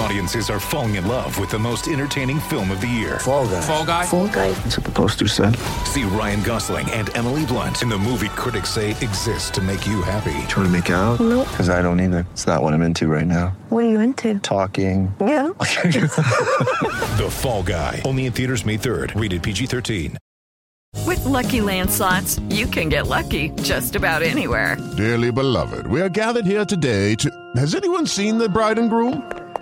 Audiences are falling in love with the most entertaining film of the year. Fall guy. Fall guy. Fall guy. That's what the poster said. See Ryan Gosling and Emily Blunt in the movie critics say exists to make you happy. Trying to make it out? Nope. Because I don't either. It's not what I'm into right now. What are you into? Talking. Yeah. The Fall Guy. Only in theaters May 3rd. Rated PG-13. With Lucky Land slots, you can get lucky just about anywhere. Dearly beloved, we are gathered here today to. Has anyone seen the bride and groom?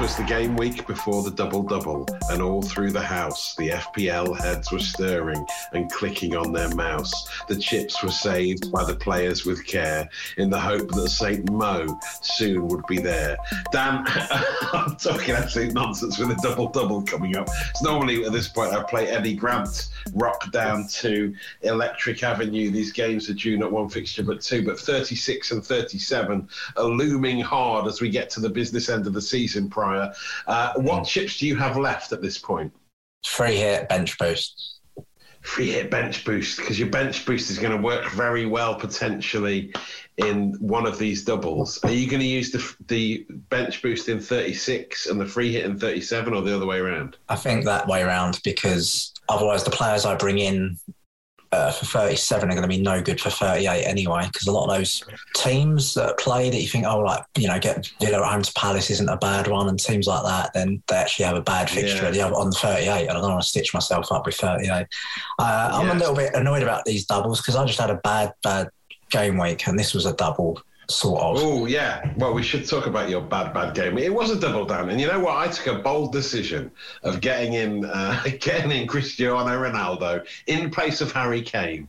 Was the game week before the double double, and all through the house, the FPL heads were stirring and clicking on their mouse. The chips were saved by the players with care, in the hope that Saint Mo soon would be there. Dan, I'm talking absolute nonsense with a double double coming up. It's normally at this point I play Eddy Grant rock down to Electric Avenue. These games are due not one fixture but two, but 36 and 37 are looming hard as we get to the business end of the season prior. Uh, what chips do you have left at this point? Free hit bench boost. Free hit bench boost, because your bench boost is going to work very well potentially in one of these doubles. Are you going to use the, the bench boost in 36 and the free hit in 37 or the other way around? I think that way around because otherwise the players I bring in uh, for 37 are going to be no good for 38 anyway because a lot of those teams that play that you think oh like you know get Villa at home to Palace isn't a bad one and teams like that then they actually have a bad fixture Yeah. on 38 and I don't want to stitch myself up with 38 uh, I'm a little bit annoyed about these doubles because I just had a bad bad game week and this was a double sort of Oh, yeah. Well, we should talk about your bad, bad game. It was a double down. And you know what? I took a bold decision of getting in, uh, getting in Cristiano Ronaldo in place of Harry Kane.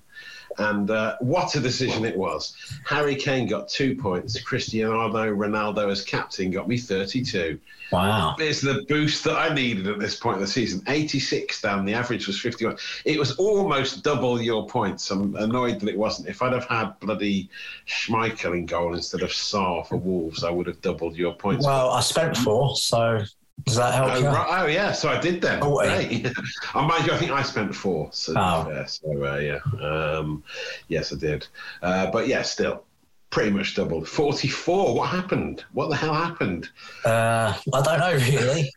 And uh, what a decision it was. Harry Kane got two points. Cristiano Ronaldo as captain got me 32. wow It's the boost that I needed at this point of the season. 86 down, the average was 51. It was almost double your points. I'm annoyed that it wasn't. If I'd have had bloody Schmeichel in goal instead of Sá for Wolves, I would have doubled your points. well I spent four so does that help Oh, you right. oh yeah, so I did then. Oh, Great. I mind you, I think I spent four. So, Oh. yeah, so uh, yeah, um, yes, I did. Uh, but yeah, still, pretty much doubled. Forty-four. What happened? What the hell happened? uh, I don't know really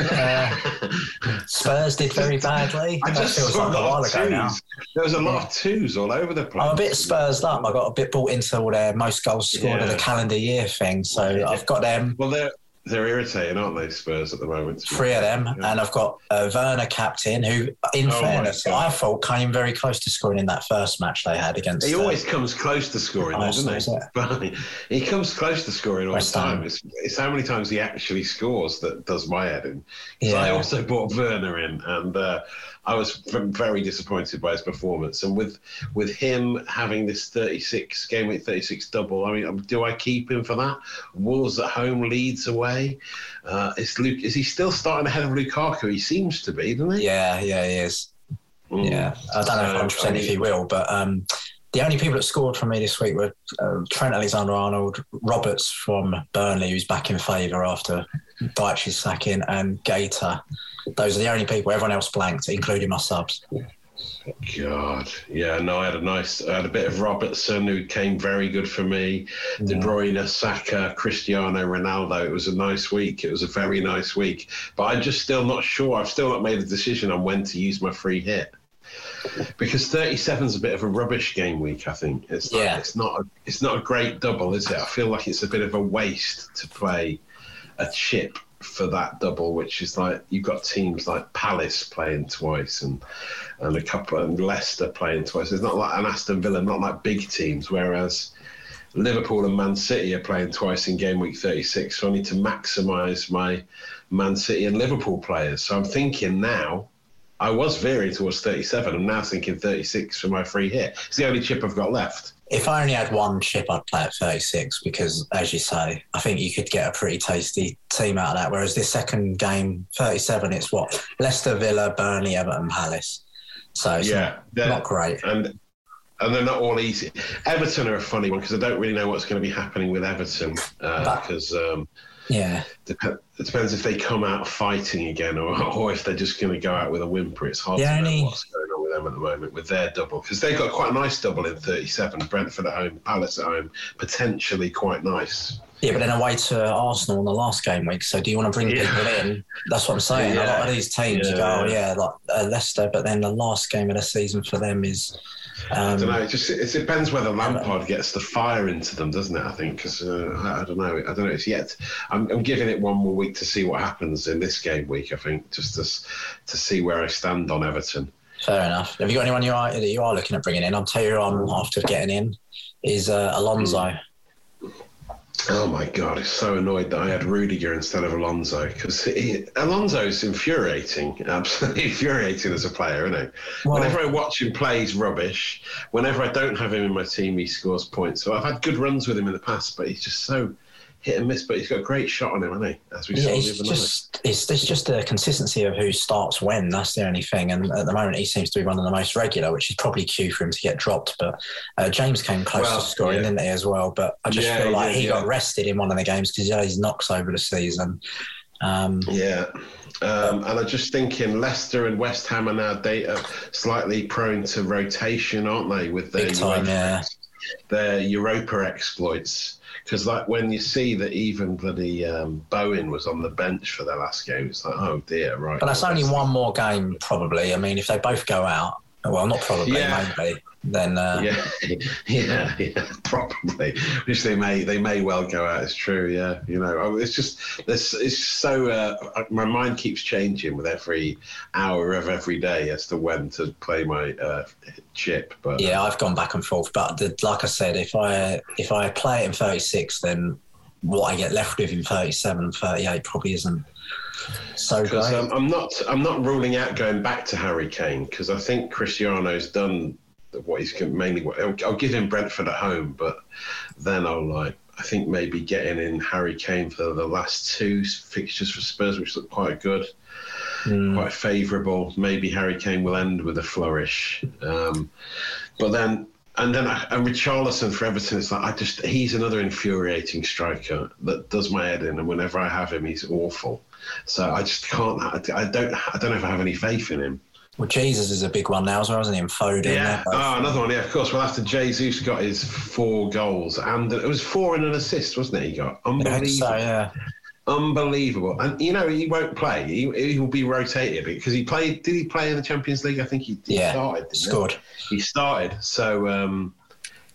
uh, Spurs did very badly I That just feels saw like a while lot of ago now. There was a lot of twos all over the place. I'm a bit Spurs up. I got a bit bought into all their most goals scored of the calendar year thing. So I've got them, Well, they're they're irritating, aren't they? Spurs at the moment. three of them, Yeah. and I've got uh, Werner captain, who, in Oh fairness, I thought came very close to scoring in that first match they had against. He uh, always comes close to scoring, though, doesn't he? he comes close to scoring all West the time. It's, it's how many times he actually scores that does my head in. 'Cause I also brought Werner in, and uh, I was very disappointed by his performance. And with with him having this 36 game week 36 double, I mean, um, do I keep him for that? Wolves at home, Leeds away. Uh, is Luke? Is he still starting ahead of Lukaku? He seems to be, doesn't he? Yeah, yeah, he is. Mm. Yeah, I don't know So, 100 percent if he will, but um, the only people that scored for me this week were uh, Trent Alexander-Arnold, Roberts from Burnley, who's back in favour after Dyche's sacking, and Gator. Those are the only people. Everyone else blanked, including my subs. God, yeah, no, I had a nice, I had a bit of Robertson who came very good for me. De Bruyne, Saka, Cristiano Ronaldo. It was a nice week. It was a very nice week. But I'm just still not sure. I've still not made a decision on when to use my free hit. because 37 is a bit of a rubbish game week. I think it's like, Yeah. it's not a, it's not a great double, is it? I feel like it's a bit of a waste to play a chip for that double, which is like you've got teams like Palace playing twice and and a couple and Leicester playing twice. It's not like an Aston Villa, not like big teams. Whereas Liverpool and Man City are playing twice in game week 36, so I need to maximise my Man City and Liverpool players. So I'm thinking now. I was veering towards 37. I'm now thinking 36 for my free hit. It's the only chip I've got left. If I only had one chip, I'd play at 36 because, as you say, I think you could get a pretty tasty team out of that. Whereas this second game, 37, it's what? Leicester, Villa, Burnley, Everton, Palace. So it's yeah, not, they're- not great. and and they're not all easy. Everton are a funny one because I don't really know what's going to be happening with Everton because um, Yeah. dep- it depends if they come out fighting again or, or if they're just going to go out with a whimper. It's hard to know what's going them at the moment with their double because they've got quite a nice double in 37. Brentford at home, Palace at home, potentially quite nice. Yeah, but then away to Arsenal in the last game week. So do you want to bring Yeah. people in? That's what I'm saying. A lot of these teams, you go, Yeah. oh, yeah, like uh, Leicester, but then the last game of the season for them is. I Um, don't know. It just it depends whether Lampard gets the fire into them, doesn't it? I think because uh, I, I don't know. I don't know. It's yet. I'm, I'm giving it one more week to see what happens in this game week. I think just to to see where I stand on Everton. Fair enough. Have you got anyone you are that you are looking at bringing in? I'll tell you who I'm after getting in is uh, Alonso. Oh my god! I'm so annoyed that I had Rudiger instead of Alonso because Alonso's infuriating, absolutely infuriating as a player, isn't he? Well- Whenever I watch him play, he's rubbish. Whenever I don't have him in my team, he scores points. So I've had good runs with him in the past, but he's just so hit and miss. But he's got a great shot on him, hasn't he? As we Yeah, saw the it's other night. just it's, it's just the consistency of who starts when. That's the only thing. And at the moment, he seems to be one of the most regular, which is probably cue for him to get dropped. But uh, James came close Well, to scoring, yeah. didn't he, as well? But I just Yeah, feel like he got rested in one of the games because he had his knocks over the season. Um, Yeah. Um, and I'm just thinking Leicester and West Ham are now data slightly prone to rotation, aren't they? With their time, Europa, their Europa exploits. Because like when you see that even bloody um, Bowen was on the bench for their last game, it's like, oh dear, right. But that's only one more game, probably. I mean, if they both go out, well, not probably, Yeah. maybe, then uh, Yeah, yeah, yeah, probably. Which they may, they may well go out. It's true. Yeah, you know, oh, it's just this. It's so. Uh, my mind keeps changing with every hour of every day as to when to play my uh, chip. But yeah, I've gone back and forth. But the, like I said, if I if I play it in 36, then what I get left with in 37, 38 probably isn't so great. um, I'm not, I'm not ruling out going back to Harry Kane because I think Cristiano's done what he's going mainly. I'll, I'll give him Brentford at home, but then I'll like. I think maybe getting in Harry Kane for the last two fixtures for Spurs, which look quite good, quite favourable. Maybe Harry Kane will end with a flourish, um, but then. And then I, and Richarlison for Everton, it's like I just he's another infuriating striker that does my head in, and whenever I have him, he's awful. So I just can't. I don't. I don't know if I have any faith in him. Well, Jesus is a big one now as well, isn't he? And Foden. Yeah. Oh, another one. Yeah, of course. Well, after Jesus got his four goals, and it was four and an assist, wasn't it? He got unbelievable. so, yeah. Unbelievable. And you know he won't play. He, he will be rotated because he played. Did he play in the Champions League? I think he, he Yeah, started. he? scored. He started. So um,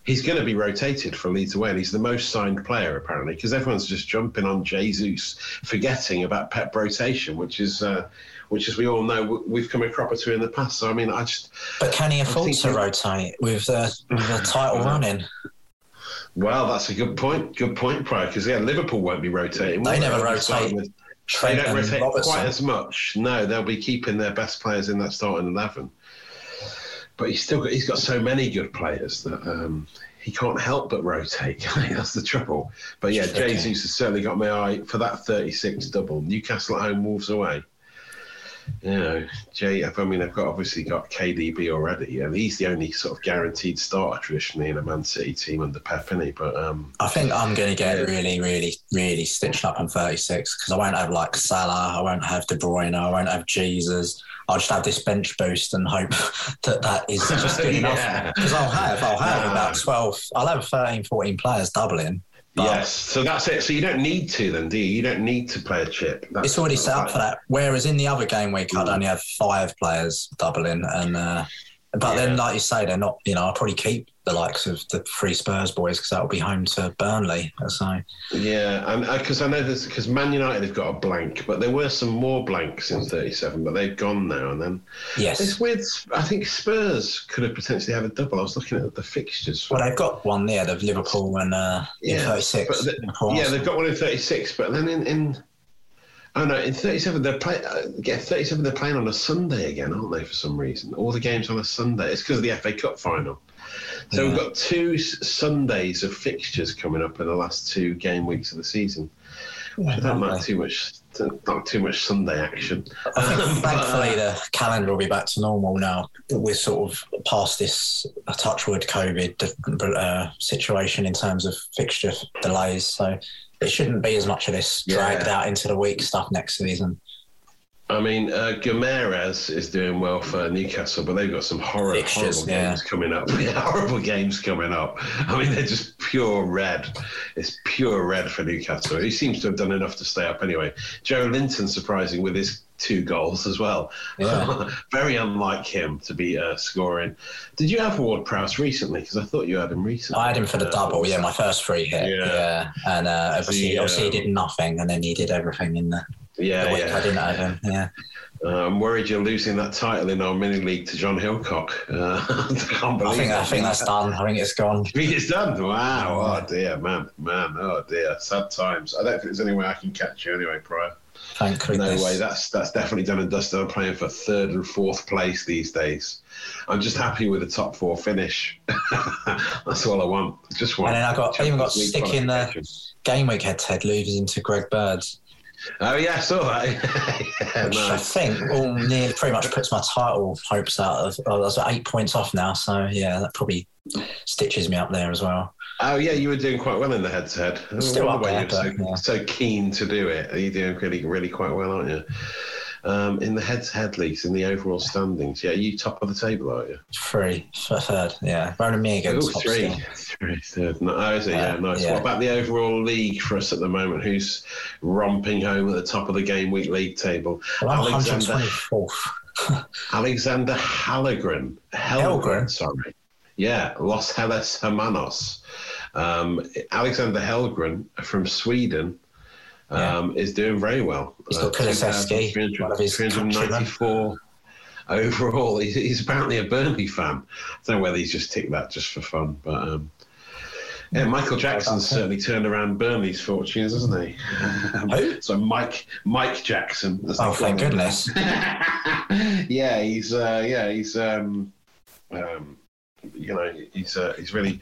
he's going to be rotated for Leeds away, and he's the most signed player apparently because everyone's just jumping on Jesus, forgetting about Pep rotation, which is. Uh, which, as we all know, we've come a crop or two in the past. So, I mean, I just. But can he afford to rotate with the, with the title running? Well, that's a good point. Good point, Pryor. Because yeah, Liverpool won't be rotating. They never They'll be starting rotate with- they don't rotate Robertson. quite as much. No, they'll be keeping their best players in that starting eleven. But he's still got he's got so many good players that um, he can't help but rotate. That's the trouble. But yeah, Jesus has certainly got my eye for that thirty-six double. Newcastle at home, Wolves away. You know, Jay. I mean, I've got obviously got KDB already, and he's the only sort of guaranteed starter traditionally in a Man City team under Pep, he? But um, I think I'm going to get Yeah. really, really, really stitched up on 36 because I won't have like Salah, I won't have De Bruyne, I won't have Jesus. I'll just have this bench boost and hope that that is just good Yeah. enough. Because I'll have, I'll have No. about 12, I'll have 13, 14 players doubling. Yes, so that's it. So you don't need to then, do you? You don't need to play a chip. That's, it's already set up like- for that. Whereas in the other game week, I'd only have five players doubling, and uh, but then, like you say, they're not. You know, I'll probably keep the likes of the three Spurs boys because that'll be home to Burnley. So Yeah, and because I know this because Man United have got a blank, but there were some more blanks in 37, but they've gone now. And then yes, it's weird. I think Spurs could have potentially had a double. I was looking at the fixtures. well they've got one there of Liverpool and uh, in Yeah, thirty six. but the- yeah, they've got one in 36, but then in, in oh no, in 37 they're play, uh, yeah, 37 they're playing on a Sunday again, aren't they? For some reason, all the games on a Sunday. It's because of the FA Cup final. So we've got two Sundays of fixtures coming up in the last two game weeks of the season. Which I don't too much, not too much Sunday action. I think but, uh, thankfully the calendar will be back to normal now. We're sort of past this uh, touchwood COVID uh, situation in terms of fixture delays, so it shouldn't be as much of this dragged Yeah. out into the week stuff next season. I mean, uh, Gomes is doing well for Newcastle, but they've got some horror, Fixtures, horrible yeah. games coming up. Yeah, horrible games coming up. I mean, they're just pure red. It's pure red for Newcastle. He seems to have done enough to stay up anyway. Joelinton, surprising with his two goals as well. Yeah. Very unlike him to be uh, scoring. Did you have Ward Prowse recently? Because I thought you had him recently. I had him for the Uh, double, yeah, my first free hit, Yeah. yeah, and uh, obviously, The, obviously he um, did nothing, and then he did everything in the, Yeah, the yeah. I didn't have him, yeah. Uh, I'm worried you're losing that title in our mini league to John Hilcock. Uh, I can't believe I think it. I think that's done. I think it's gone. I think it's done. Wow. Oh dear, man, man. Oh dear. Sad times. I don't think there's any way I can catch you anyway, Pryor. Thank goodness. No way. That's that's definitely done and dusted. I'm playing for third and fourth place these days. I'm just happy with the top four finish. that's all I want. Just want. And then I got I even got stick in the game week head to head losing to Greg Birds. Oh yeah, I saw that. yeah, which I think all near pretty much puts my title hopes out of. Oh, that's eight points off now, so yeah, that probably stitches me up there as well. Oh yeah, you were doing quite well in the head-to-head. Still up there, so, yeah. so keen to do it. You're doing really, really quite well, aren't you? Um, in the head-to-head leagues, in the overall standings, yeah, you top of the table, are you? Three, th- third, yeah. Ronan Megan, Oh, top three, three, third. No, oh, is it? Yeah, Yeah, nice. yeah. What about the overall league for us at the moment? Who's romping home at the top of the game week league table? Well, Alexander, 124th. Alexander Hallegren. Helgren, sorry. Yeah, Los Hellas Hermanos. Um, Alexander Helgren from Sweden um, is doing very well. He's got Kulusevski, 2,300 one of his 394 overall. He's, he's apparently a Burnley fan. I don't know whether he's just ticked that just for fun, but um, yeah, Michael Jackson's certainly turned around Burnley's fortunes, hasn't he? Who? so Mike Mike Jackson. Oh, thank goodness. yeah, he's uh, yeah, he's um, um, you know, he's uh, he's really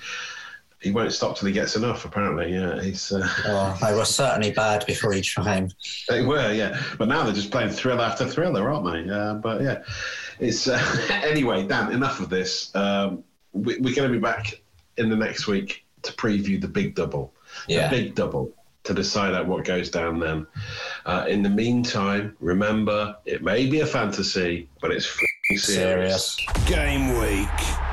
he won't stop till he gets enough. Apparently, yeah, he's. Uh, Well, they were certainly bad before each game. they were, yeah, but now they're just playing thriller after thriller, aren't they? Uh, but yeah, it's uh, anyway. Dan, enough of this. Um, we, we're going to be back in the next week to preview the big double. Yeah. The big double to decide out what goes down then. Uh, in the meantime, remember it may be a fantasy, but it's f***ing serious. Serious. Game week.